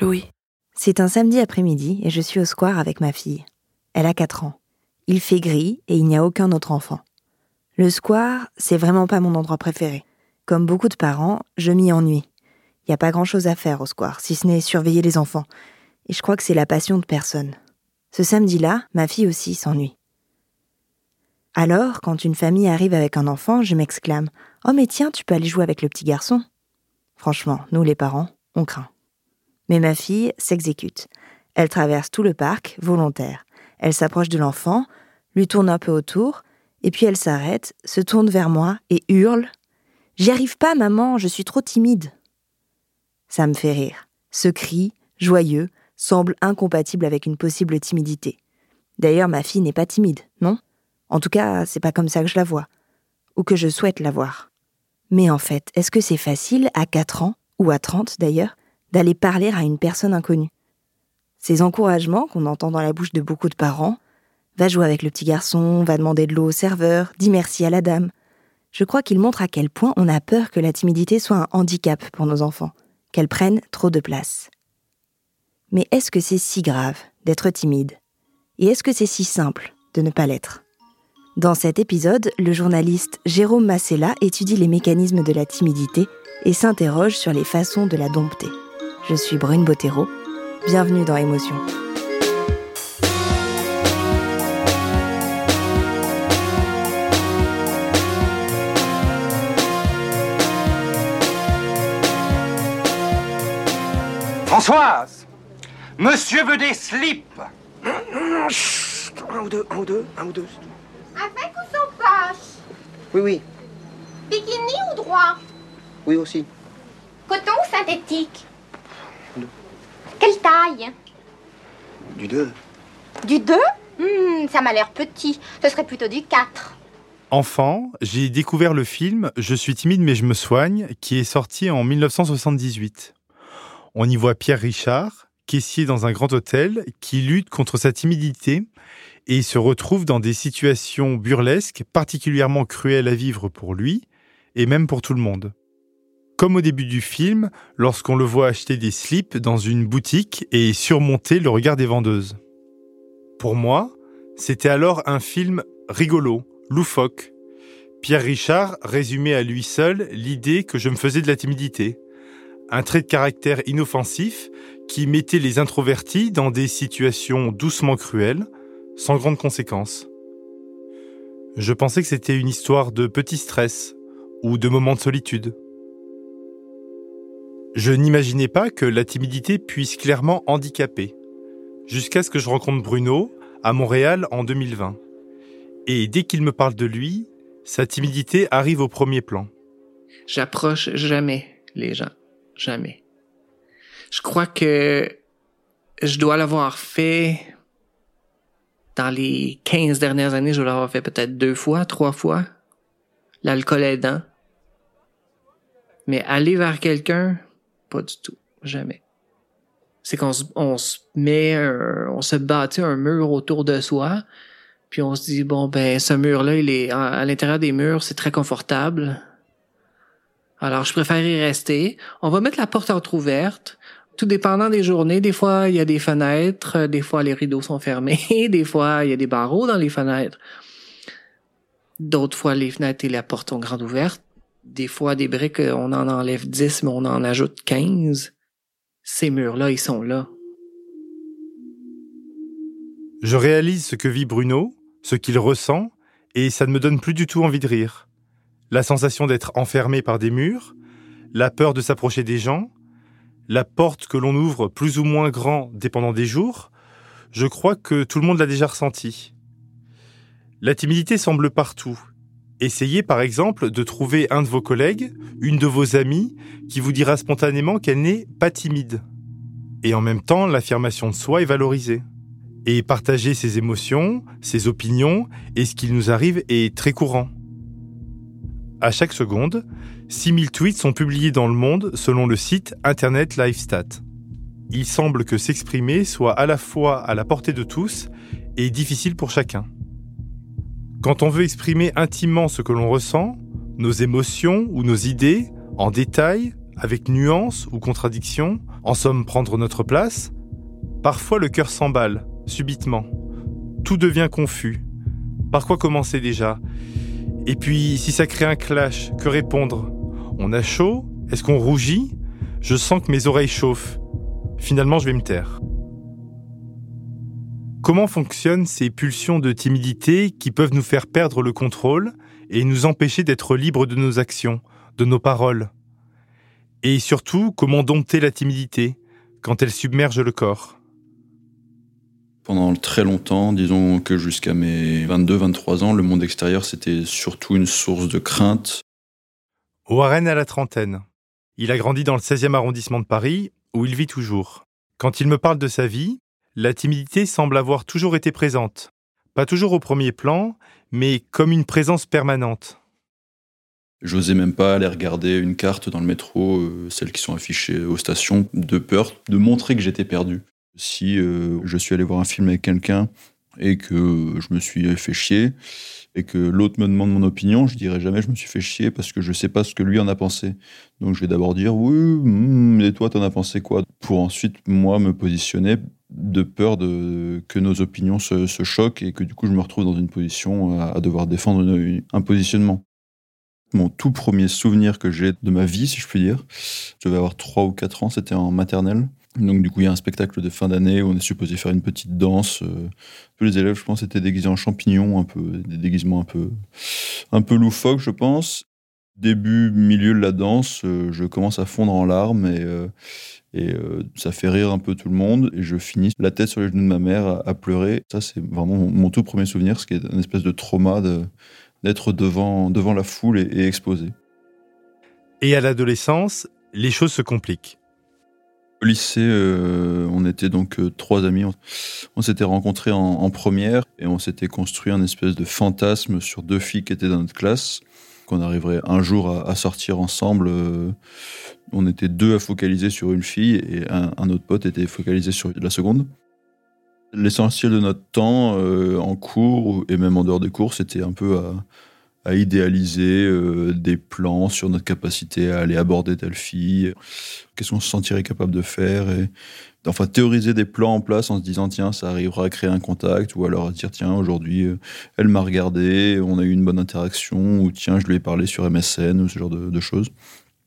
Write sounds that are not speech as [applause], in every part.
Louis. C'est un samedi après-midi et je suis au square avec ma fille. Elle a 4 ans. Il fait gris et il n'y a aucun autre enfant. Le square, c'est vraiment pas mon endroit préféré. Comme beaucoup de parents, je m'y ennuie. Il n'y a pas grand-chose à faire au square, si ce n'est surveiller les enfants. Et je crois que c'est la passion de personne. Ce samedi-là, ma fille aussi s'ennuie. Alors, quand une famille arrive avec un enfant, je m'exclame Oh, mais tiens, tu peux aller jouer avec le petit garçon. Franchement, nous les parents, on craint. Mais ma fille s'exécute. Elle traverse tout le parc, volontaire. Elle s'approche de l'enfant, lui tourne un peu autour, et puis elle s'arrête, se tourne vers moi et hurle J'y arrive pas, maman, je suis trop timide. Ça me fait rire. Ce cri, joyeux, semble incompatible avec une possible timidité. D'ailleurs, ma fille n'est pas timide, non? En tout cas, c'est pas comme ça que je la vois, ou que je souhaite la voir. Mais en fait, est-ce que c'est facile, à 4 ans, ou à 30 d'ailleurs, d'aller parler à une personne inconnue Ces encouragements qu'on entend dans la bouche de beaucoup de parents, va jouer avec le petit garçon, va demander de l'eau au serveur, dit merci à la dame. Je crois qu'ils montrent à quel point on a peur que la timidité soit un handicap pour nos enfants, qu'elle prenne trop de place. Mais est-ce que c'est si grave d'être timide? Et est-ce que c'est si simple de ne pas l'être? Dans cet épisode, le journaliste Jérôme Massella étudie les mécanismes de la timidité et s'interroge sur les façons de la dompter. Je suis Brune Bottero. Bienvenue dans Émotion. Françoise Monsieur veut des slips Un ou deux, un ou deux, un ou deux. Avec ou sans poche Oui, oui, Bikini ou droit? Oui aussi. Coton ou synthétique? Quelle taille Du deux. Du 2 Hmm, Ça m'a l'air petit. Ce serait plutôt du 4. Enfant, j'ai découvert le film Je suis timide mais je me soigne, qui est sorti en 1978. On y voit Pierre Richard, caissier dans un grand hôtel, qui lutte contre sa timidité et se retrouve dans des situations burlesques particulièrement cruelles à vivre pour lui et même pour tout le monde. Comme au début du film, lorsqu'on le voit acheter des slips dans une boutique et surmonter le regard des vendeuses. Pour moi, c'était alors un film rigolo, loufoque. Pierre Richard résumait à lui seul l'idée que je me faisais de la timidité. Un trait de caractère inoffensif qui mettait les introvertis dans des situations doucement cruelles, sans grandes conséquences. Je pensais que c'était une histoire de petits stress ou de moments de solitude. Je n'imaginais pas que la timidité puisse clairement handicaper, jusqu'à ce que je rencontre Bruno à Montréal en 2020. Et dès qu'il me parle de lui, sa timidité arrive au premier plan. J'approche jamais les gens. Jamais. Je crois que je dois l'avoir fait dans les 15 dernières années, je dois l'avoir fait peut-être deux fois, trois fois. L'alcool aidant. Mais aller vers quelqu'un, pas du tout. Jamais. C'est qu'on se, on met, un- on se bâtit un mur autour de soi, puis on se dit, bon, ben, ce mur-là, il est, à, à l'intérieur des murs, c'est très confortable. Alors, je préfère y rester. On va mettre la porte entrouverte. Tout dépendant des journées, des fois, il y a des fenêtres, euh, des fois, les rideaux sont fermés, [laughs] des fois, il y a des barreaux dans les fenêtres. D'autres fois, les fenêtres et la porte sont grandes ouvertes. Des fois, des briques, on en enlève 10, mais on en ajoute 15. Ces murs-là, ils sont là. Je réalise ce que vit Bruno, ce qu'il ressent, et ça ne me donne plus du tout envie de rire. La sensation d'être enfermé par des murs, la peur de s'approcher des gens, la porte que l'on ouvre plus ou moins grand dépendant des jours, je crois que tout le monde l'a déjà ressenti. La timidité semble partout. Essayez par exemple de trouver un de vos collègues, une de vos amies, qui vous dira spontanément qu'elle n'est pas timide. Et en même temps, l'affirmation de soi est valorisée. Et partager ses émotions, ses opinions et ce qu'il nous arrive est très courant. À chaque seconde, 6000 tweets sont publiés dans le monde selon le site Internet LiveStat. Il semble que s'exprimer soit à la fois à la portée de tous et difficile pour chacun. Quand on veut exprimer intimement ce que l'on ressent, nos émotions ou nos idées, en détail, avec nuance ou contradiction, en somme prendre notre place, parfois le cœur s'emballe, subitement. Tout devient confus. Par quoi commencer déjà? Et puis, si ça crée un clash, que répondre? On a chaud? Est-ce qu'on rougit? Je sens que mes oreilles chauffent. Finalement, je vais me taire. Comment fonctionnent ces pulsions de timidité qui peuvent nous faire perdre le contrôle et nous empêcher d'être libres de nos actions, de nos paroles? Et surtout, comment dompter la timidité quand elle submerge le corps? Pendant très longtemps, disons que jusqu'à mes 22-23 ans, le monde extérieur, c'était surtout une source de crainte Warren a la trentaine. Il a grandi dans le 16e arrondissement de Paris, où il vit toujours. Quand il me parle de sa vie, la timidité semble avoir toujours été présente. Pas toujours au premier plan, mais comme une présence permanente. J'osais même pas aller regarder une carte dans le métro, euh, celles qui sont affichées aux stations, de peur de montrer que j'étais perdu. Si euh, je suis allé voir un film avec quelqu'un et que je me suis fait chier, et que l'autre me demande mon opinion, je dirais jamais je me suis fait chier parce que je sais pas ce que lui en a pensé. Donc je vais d'abord dire oui, hmm, et toi t'en as pensé quoi? Pour ensuite moi me positionner de peur de que nos opinions se, choquent et que du coup je me retrouve dans une position à, devoir défendre un positionnement. Mon tout premier souvenir que j'ai de ma vie, si je puis dire, je devais avoir 3 ou 4 ans, c'était en maternelle. Donc du coup, il y a un spectacle de fin d'année où on est supposé faire une petite danse. Euh, tous les élèves, je pense, étaient déguisés en champignons, un peu des déguisements un peu un peu loufoques, je pense. Début, milieu de la danse, euh, je commence à fondre en larmes et euh, et ça fait rire un peu tout le monde et je finis la tête sur les genoux de ma mère à, pleurer. Ça, c'est vraiment mon, tout premier souvenir, ce qui est une espèce de trauma d'être devant devant la foule et exposé. Et à l'adolescence, les choses se compliquent. Au lycée, euh, on était donc euh, trois amis. On, s'était rencontrés en, première et on s'était construit un espèce de fantasme sur deux filles qui étaient dans notre classe, qu'on arriverait un jour à, sortir ensemble. Euh, on était deux à focaliser sur une fille et un, autre pote était focalisé sur la seconde. L'essentiel de notre temps en cours et même en dehors des cours, c'était un peu à, à idéaliser euh, des plans sur notre capacité à aller aborder telle fille, qu'est-ce qu'on se sentirait capable de faire, et enfin théoriser des plans en place en se disant tiens ça arrivera à créer un contact, ou alors à dire tiens aujourd'hui euh, elle m'a regardé, on a eu une bonne interaction, ou tiens je lui ai parlé sur MSN, ou ce genre de, choses.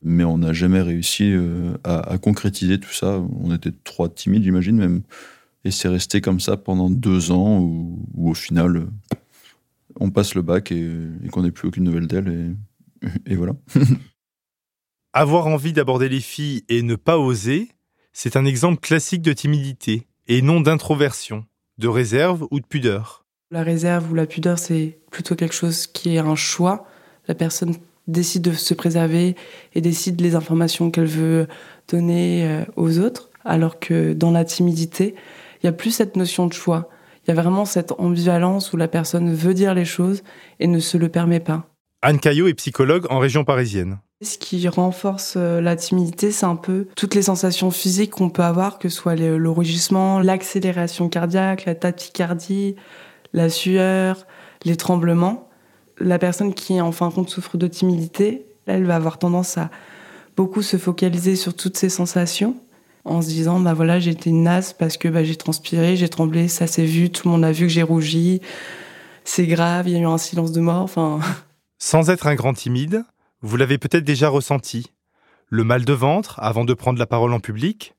Mais on n'a jamais réussi euh, à, concrétiser tout ça. On était trois timides, j'imagine même. Et c'est resté comme ça pendant deux ans, où, où au final, on passe le bac et, qu'on n'ait plus aucune nouvelle d'elle. Et, voilà. [laughs] Avoir envie d'aborder les filles et ne pas oser, c'est un exemple classique de timidité et non d'introversion, de réserve ou de pudeur. La réserve ou la pudeur, c'est plutôt quelque chose qui est un choix. La personne décide de se préserver et décide les informations qu'elle veut donner euh, aux autres, alors que dans la timidité, il n'y a plus cette notion de choix il y a vraiment cette ambivalence où la personne veut dire les choses et ne se le permet pas. Anne Caillot est psychologue en région parisienne. Ce qui renforce euh, la timidité, c'est un peu toutes les sensations physiques qu'on peut avoir, que ce soit le rugissement, l'accélération cardiaque, la tachycardie, la sueur, les tremblements. La personne qui, en fin de compte, souffre de timidité, elle va avoir tendance à beaucoup se focaliser sur toutes ces sensations en se disant bah voilà j'ai été naze parce que bah, j'ai transpiré, j'ai tremblé, ça s'est vu, tout le monde a vu que j'ai rougi, c'est grave, il y a eu un silence de mort. Sans être un grand timide, Vous l'avez peut-être déjà ressenti. Le mal de ventre avant de prendre la parole en public,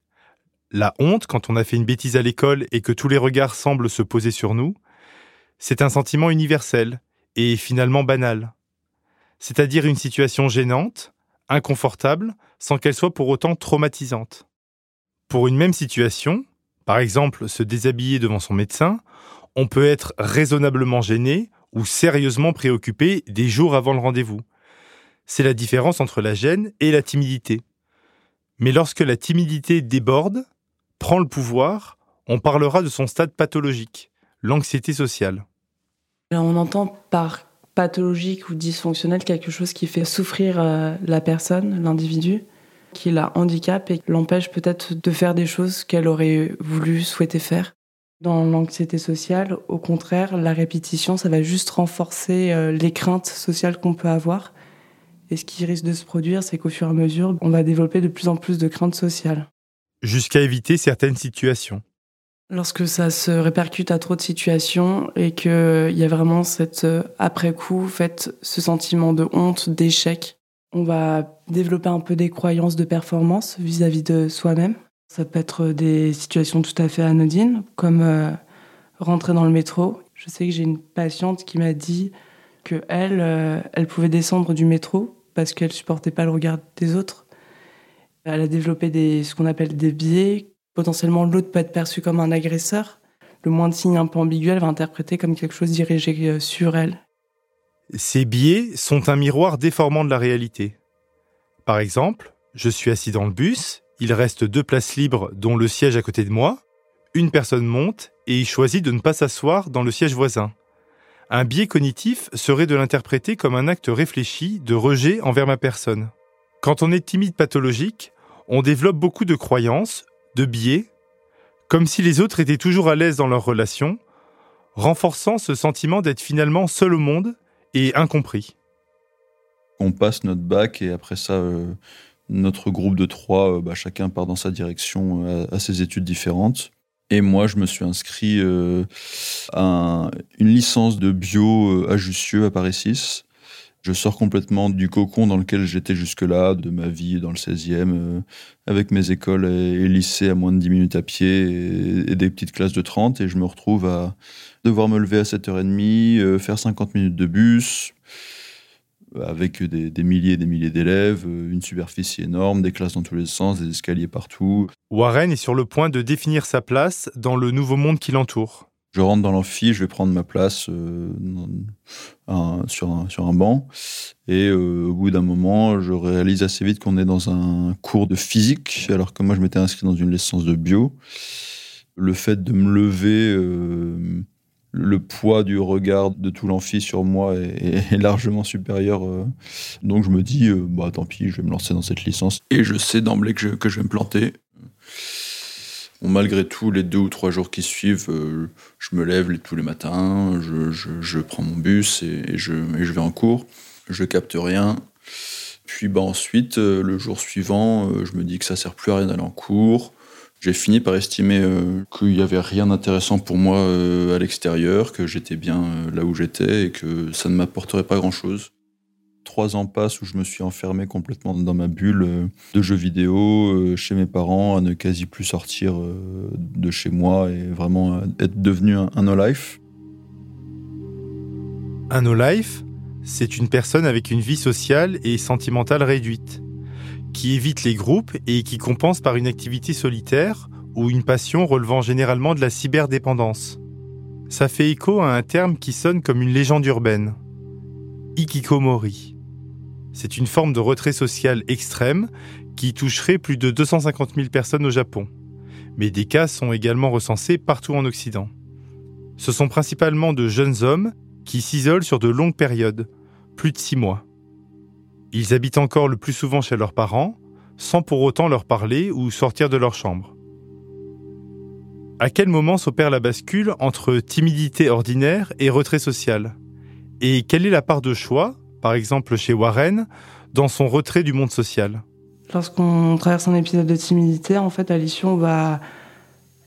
la honte quand on a fait une bêtise à l'école et que tous les regards semblent se poser sur nous, c'est un sentiment universel et finalement banal. C'est-à-dire une situation gênante, inconfortable, sans qu'elle soit pour autant traumatisante. Pour une même situation, par exemple se déshabiller devant son médecin, on peut être raisonnablement gêné ou sérieusement préoccupé des jours avant le rendez-vous. C'est la différence entre la gêne et la timidité. Mais lorsque la timidité déborde, prend le pouvoir, on parlera de son stade pathologique, l'anxiété sociale. On entend par pathologique ou dysfonctionnel quelque chose qui fait souffrir euh, la personne, l'individu, qui la handicap et l'empêche peut-être de faire des choses qu'elle aurait voulu, souhaiter faire. Dans l'anxiété sociale, au contraire, la répétition, ça va juste renforcer euh, les craintes sociales qu'on peut avoir. Et ce qui risque de se produire, c'est qu'au fur et à mesure, on va développer de plus en plus de craintes sociales. Jusqu'à éviter certaines situations. Lorsque ça se répercute à trop de situations et qu'il y a vraiment cet euh, après-coup, fait, ce sentiment de honte, d'échec, on va développer un peu des croyances de performance vis-à-vis de soi-même. Ça peut être des situations tout à fait anodines, comme euh, rentrer dans le métro. Je sais que j'ai une patiente qui m'a dit que elle, euh, elle pouvait descendre du métro parce qu'elle supportait pas le regard des autres. Elle a développé ce qu'on appelle des biais Potentiellement, l'autre peut être perçu comme un agresseur. Le moins de signes un peu ambigu, elle va interpréter comme quelque chose dirigé euh, sur elle. Ces biais sont un miroir déformant de la réalité. Par exemple, je suis assis dans le bus, il reste deux places libres dont le siège à côté de moi, une personne monte et il choisit de ne pas s'asseoir dans le siège voisin. Un biais cognitif serait de l'interpréter comme un acte réfléchi de rejet envers ma personne. Quand on est timide pathologique, on développe beaucoup de croyances, de biais, comme si les autres étaient toujours à l'aise dans leur relation, renforçant ce sentiment d'être finalement seul au monde et incompris. On passe notre bac et après ça, euh, notre groupe de trois, euh, bah, chacun part dans sa direction euh, à, ses études différentes. Et moi, je me suis inscrit à une licence de bio à Jussieu, à Paris 6. Je sors complètement du cocon dans lequel j'étais jusque-là, de ma vie dans le 16e, euh, avec mes écoles et, lycées à moins de 10 minutes à pied et, des petites classes de 30. Et je me retrouve à devoir me lever à 7h30, euh, faire 50 minutes de bus, avec des, des milliers et des milliers d'élèves, euh, une superficie énorme, des classes dans tous les sens, des escaliers partout. Warren est sur le point de définir sa place dans le nouveau monde qui l'entoure. Je rentre dans l'amphi, je vais prendre ma place euh, sur, un, banc. Et euh, au bout d'un moment, je réalise assez vite qu'on est dans un cours de physique, alors que moi, je m'étais inscrit dans une licence de bio. Le fait de me lever, euh, le poids du regard de tout l'amphi sur moi est, largement supérieur. donc je me dis, bah tant pis, je vais me lancer dans cette licence. Et je sais d'emblée que je, que je vais me planter malgré tout, les deux ou trois jours qui suivent, euh, je me lève tous les matins, je, prends mon bus et, je, vais en cours. Je capte rien. Puis bah, ensuite, euh, le jour suivant, euh, je me dis que ça sert plus à rien d'aller en cours. J'ai fini par estimer qu'il n'y avait rien d'intéressant pour moi à l'extérieur, que j'étais bien là où j'étais et que ça ne m'apporterait pas grand-chose trois ans passent où je me suis enfermé complètement dans ma bulle euh, de jeux vidéo euh, chez mes parents, à ne quasi plus sortir euh, de chez moi et vraiment être devenu un, no-life. Un no-life, c'est une personne avec une vie sociale et sentimentale réduite, qui évite les groupes et qui compense par une activité solitaire ou une passion relevant généralement de la cyberdépendance. Ça fait écho à un terme qui sonne comme une légende urbaine. Ikikomori. C'est une forme de retrait social extrême qui toucherait plus de 250 000 personnes au Japon. Mais des cas sont également recensés partout en Occident. Ce sont principalement de jeunes hommes qui s'isolent sur de longues périodes, plus de six mois. Ils habitent encore le plus souvent chez leurs parents, sans pour autant leur parler ou sortir de leur chambre. À quel moment s'opère la bascule entre timidité ordinaire et retrait social? Et quelle est la part de choix par exemple chez Warren, dans son retrait du monde social Lorsqu'on traverse un épisode de timidité, en fait, à l'issue, on va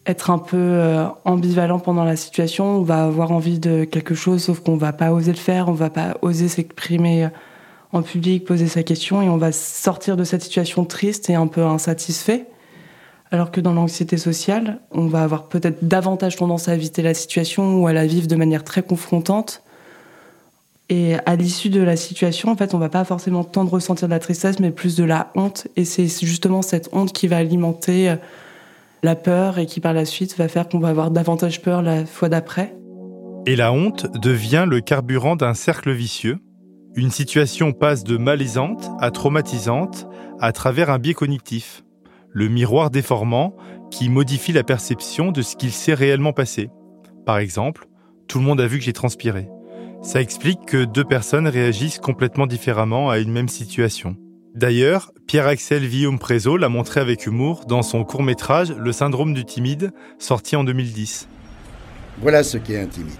être un peu euh, ambivalent pendant la situation, on va avoir envie de quelque chose, sauf qu'on va pas oser le faire, on va pas oser s'exprimer en public, poser sa question et on va sortir de cette situation triste et un peu insatisfait. Alors que dans l'anxiété sociale, on va avoir peut-être davantage tendance à éviter la situation ou à la vivre de manière très confrontante. Et à l'issue de la situation, en fait, on va pas forcément tant de ressentir de la tristesse, mais plus de la honte. Et c'est justement cette honte qui va alimenter euh, la peur et qui par la suite va faire qu'on va avoir davantage peur la fois d'après. Et la honte devient le carburant d'un cercle vicieux. Une situation passe de malaisante à traumatisante à travers un biais cognitif le miroir déformant qui modifie la perception de ce qu'il s'est réellement passé. Par exemple, tout le monde a vu que j'ai transpiré. Ça explique que deux personnes réagissent complètement différemment à une même situation. D'ailleurs, Pierre-Axel Guillaume Prézo l'a montré avec humour dans son court-métrage Le syndrome du timide, sorti en 2010. Voilà ce qu'est un timide.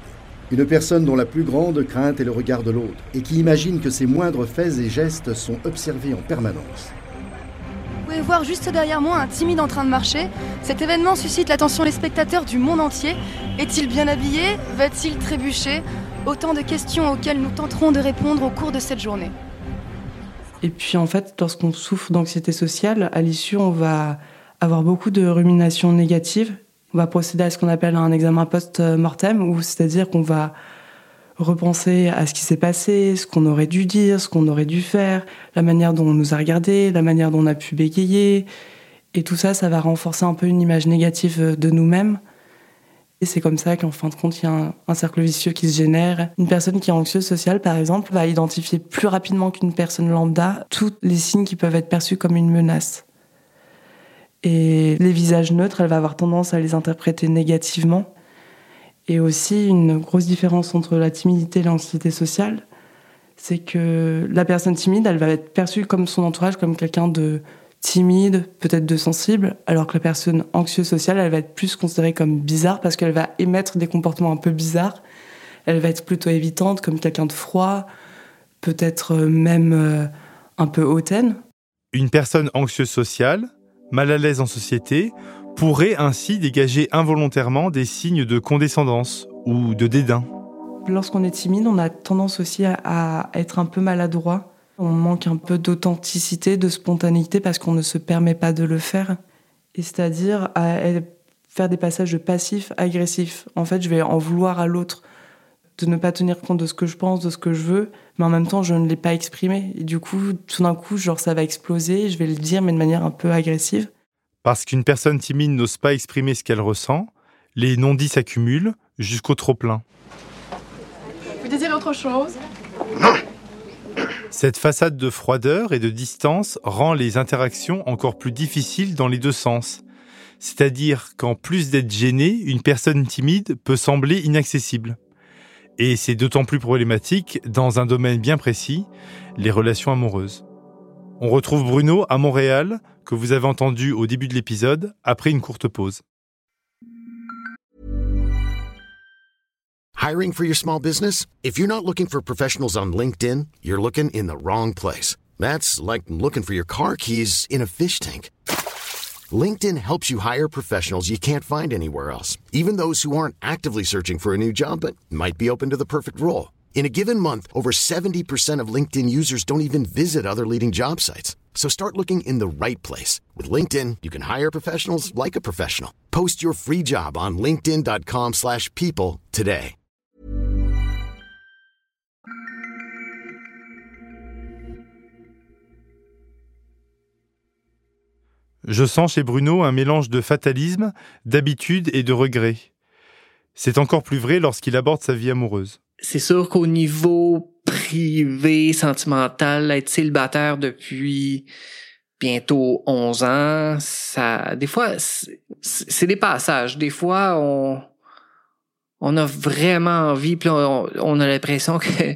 Une personne dont la plus grande crainte est le regard de l'autre et qui imagine que ses moindres faits et gestes sont observés en permanence. Vous pouvez voir juste derrière moi un timide en train de marcher. Cet événement suscite l'attention des spectateurs du monde entier. Est-il bien habillé? Va-t-il trébucher? Autant de questions auxquelles nous tenterons de répondre au cours de cette journée. Et puis en fait, lorsqu'on souffre d'anxiété sociale, à l'issue, on va avoir beaucoup de ruminations négatives. On va procéder à ce qu'on appelle un examen post-mortem, c'est-à-dire qu'on va repenser à ce qui s'est passé, ce qu'on aurait dû dire, ce qu'on aurait dû faire, la manière dont on nous a regardé, la manière dont on a pu bégayer. Et tout ça, ça va renforcer un peu une image négative de nous-mêmes. Et c'est comme ça qu'en fin de compte, il y a un, cercle vicieux qui se génère. Une personne qui est anxieuse sociale, par exemple, va identifier plus rapidement qu'une personne lambda tous les signes qui peuvent être perçus comme une menace. Et les visages neutres, elle va avoir tendance à les interpréter négativement et aussi, une grosse différence entre la timidité et l'anxiété sociale, c'est que la personne timide, elle va être perçue comme son entourage, comme quelqu'un de timide, peut-être de sensible, alors que la personne anxieuse sociale, elle va être plus considérée comme bizarre parce qu'elle va émettre des comportements un peu bizarres. Elle va être plutôt évitante, comme quelqu'un de froid, peut-être même euh, un peu hautaine. Une personne anxieuse sociale, mal à l'aise en société, pourrait ainsi dégager involontairement des signes de condescendance ou de dédain. Lorsqu'on est timide, on a tendance aussi à être un peu maladroit. On manque un peu d'authenticité, de spontanéité parce qu'on ne se permet pas de le faire. Et c'est-à-dire à faire des passages de passif agressif. En fait, je vais en vouloir à l'autre de ne pas tenir compte de ce que je pense, de ce que je veux, mais en même temps, je ne l'ai pas exprimé. Et du coup, tout d'un coup, genre, ça va exploser, je vais le dire, mais de manière un peu agressive. Parce qu'une personne timide n'ose pas exprimer ce qu'elle ressent, les non-dits s'accumulent jusqu'au trop-plein. Vous désirez autre chose? Cette façade de froideur et de distance rend les interactions encore plus difficiles dans les deux sens. C'est-à-dire qu'en plus d'être gêné, une personne timide peut sembler inaccessible. Et c'est d'autant plus problématique dans un domaine bien précis, les relations amoureuses. On retrouve Bruno à Montréal, que vous avez entendu au début de l'épisode, après une courte pause. Hiring for your small business? If you're not looking for professionals on LinkedIn, you're looking in the wrong place. That's like looking for your car keys in a fish tank. LinkedIn helps you hire professionals you can't find anywhere else, even those who aren't actively searching for a new job but might be open to the perfect role. In a given month, over 70% of LinkedIn users don't even visit other leading job sites. So start looking in the right place. With LinkedIn, you can hire professionals like a professional. Post your free job on linkedin.com slash people today. Je sens chez Bruno un mélange de fatalisme, d'habitude et de regret. C'est encore plus vrai lorsqu'il aborde sa vie amoureuse c'est sûr qu'au niveau privé, sentimental, être célibataire depuis bientôt 11 ans, ça, des fois, c'est des passages. Des fois, on, on a vraiment envie, puis on, on a l'impression que [laughs]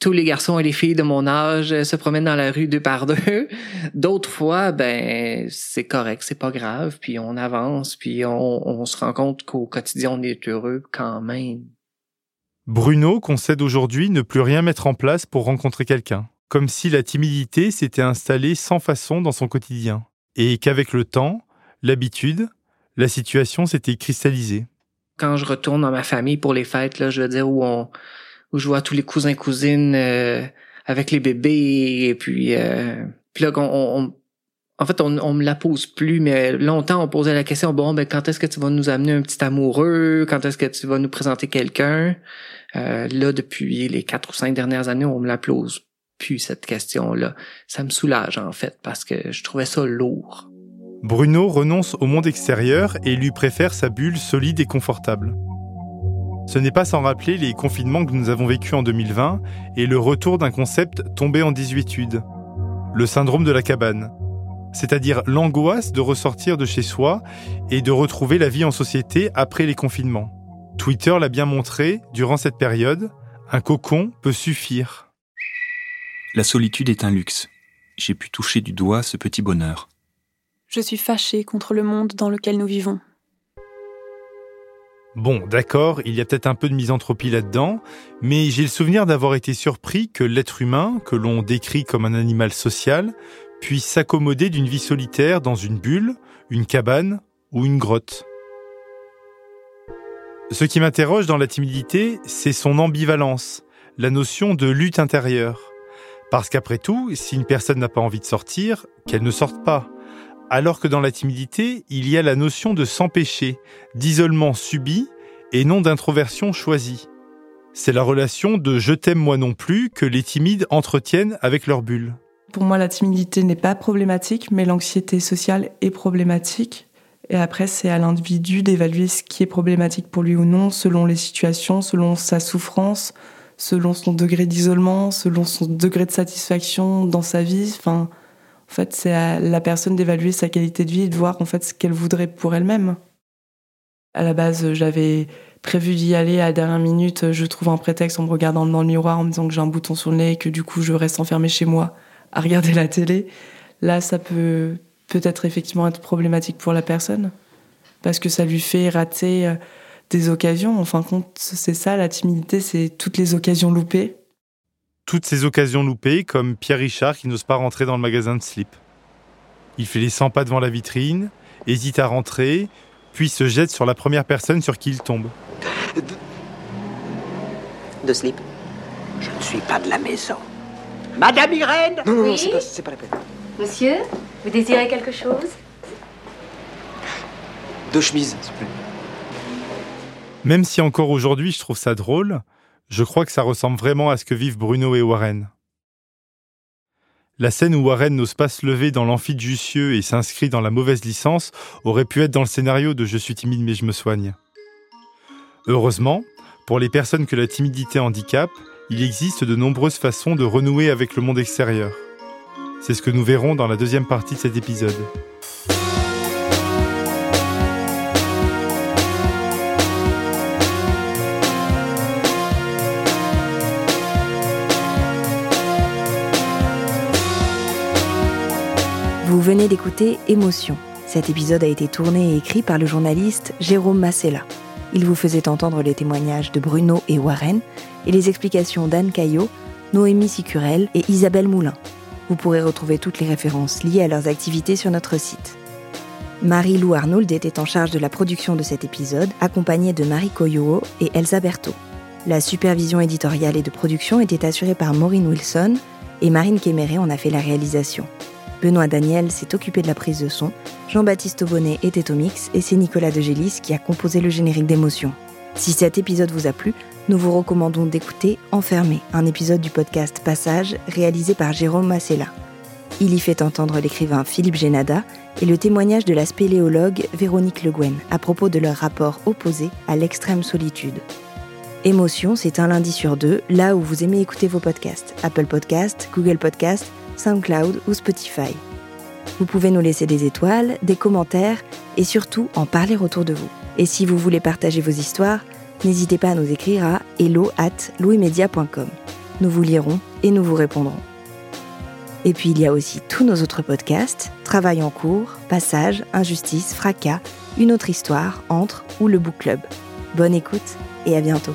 tous les garçons et les filles de mon âge se promènent dans la rue deux par deux. D'autres fois, ben c'est correct, c'est pas grave, puis on avance, puis on, on se rend compte qu'au quotidien on est heureux quand même. Bruno concède aujourd'hui ne plus rien mettre en place pour rencontrer quelqu'un, comme si la timidité s'était installée sans façon dans son quotidien, et qu'avec le temps, l'habitude, la situation s'était cristallisée. Quand je retourne dans ma famille pour les fêtes, là, je veux dire, où, on, où je vois tous les cousins cousines euh, avec les bébés et puis euh, là on, en fait on, on me la pose plus mais longtemps on posait la question bon ben quand est-ce que tu vas nous amener un petit amoureux? Quand est-ce que tu vas nous présenter quelqu'un? Euh, là depuis les quatre ou cinq dernières années on me la pose plus cette question là ça me soulage en fait parce que je trouvais ça lourd. Bruno renonce au monde extérieur et lui préfère sa bulle solide et confortable. Ce n'est pas sans rappeler les confinements que nous avons vécus en 2020 et le retour d'un concept tombé en désuétude, le syndrome de la cabane, c'est-à-dire l'angoisse de ressortir de chez soi et de retrouver la vie en société après les confinements. Twitter l'a bien montré, durant cette période, un cocon peut suffire. La solitude est un luxe. J'ai pu toucher du doigt ce petit bonheur. Je suis fâchée contre le monde dans lequel nous vivons. Bon, d'accord, il y a peut-être un peu de misanthropie là-dedans, mais j'ai le souvenir d'avoir été surpris que l'être humain, que l'on décrit comme un animal social, puisse s'accommoder d'une vie solitaire dans une bulle, une cabane ou une grotte. Ce qui m'interroge dans la timidité, c'est son ambivalence, la notion de lutte intérieure. Parce qu'après tout, si une personne n'a pas envie de sortir, qu'elle ne sorte pas alors que dans la timidité, il y a la notion de s'empêcher, d'isolement subi et non d'introversion choisie. C'est la relation de je t'aime moi non plus que les timides entretiennent avec leur bulle. Pour moi, la timidité n'est pas problématique, mais l'anxiété sociale est problématique. Et après, c'est à l'individu d'évaluer ce qui est problématique pour lui ou non, selon les situations, selon sa souffrance, selon son degré d'isolement, selon son degré de satisfaction dans sa vie. Enfin, en fait, c'est à la personne d'évaluer sa qualité de vie et de voir en fait ce qu'elle voudrait pour elle-même. À la base, j'avais prévu d'y aller à la dernière minute. Je trouve un prétexte en me regardant dans le miroir, en me disant que j'ai un bouton sur le nez et que du coup, je reste enfermée chez moi à regarder la télé. Là, ça peut peut-être effectivement être problématique pour la personne parce que ça lui fait rater euh, des occasions. En fin de compte, c'est ça, la timidité, c'est toutes les occasions loupées toutes ces occasions loupées, comme Pierre Richard qui n'ose pas rentrer dans le magasin de slip. Il fait les 100 pas devant la vitrine, hésite à rentrer, puis se jette sur la première personne sur qui il tombe. De, slip? Je ne suis pas de la maison. Madame Irène Non, non, c'est pas, pas la peine. Monsieur, vous désirez quelque chose? Deux chemises, s'il vous plaît. Même si encore aujourd'hui je trouve ça drôle, je crois que ça ressemble vraiment à ce que vivent Bruno et Warren. La scène où Warren n'ose pas se lever dans l'amphi de Jussieu et s'inscrit dans la mauvaise licence aurait pu être dans le scénario de Je suis timide mais je me soigne. Heureusement, pour les personnes que la timidité handicape, il existe de nombreuses façons de renouer avec le monde extérieur. C'est ce que nous verrons dans la deuxième partie de cet épisode. Vous venez d'écouter Émotion. Cet épisode a été tourné et écrit par le journaliste Jérôme Massella. Il vous faisait entendre les témoignages de Bruno et Warren et les explications d'Anne Caillot, Noémie Sicurel et Isabelle Moulin. Vous pourrez retrouver toutes les références liées à leurs activités sur notre site. Marie-Lou Arnould était en charge de la production de cet épisode, accompagnée de Marie Coyot et Elsa Berthaud. La supervision éditoriale et de production était assurée par Maureen Wilson et Marine Kéméré en a fait la réalisation. Benoît Daniel s'est occupé de la prise de son, Jean-Baptiste Aubonnet était au mix et c'est Nicolas Degélis qui a composé le générique d'émotion. Si cet épisode vous a plu, nous vous recommandons d'écouter Enfermé, un épisode du podcast Passage réalisé par Jérôme Massella. Il y fait entendre l'écrivain Philippe Génada et le témoignage de la spéléologue Véronique Le Guen à propos de leur rapport opposé à l'extrême solitude. Émotion, c'est un lundi sur deux, là où vous aimez écouter vos podcasts. Apple Podcasts, Google Podcasts, SoundCloud ou Spotify. Vous pouvez nous laisser des étoiles, des commentaires et surtout en parler autour de vous. Et si vous voulez partager vos histoires, n'hésitez pas à nous écrire à hello at louismedia.com. Nous vous lirons et nous vous répondrons. Et puis il y a aussi tous nos autres podcasts, Travail en cours, Passage, Injustice, Fracas, Une autre histoire, Entre ou le Book Club. Bonne écoute et à bientôt.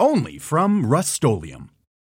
Only from Rust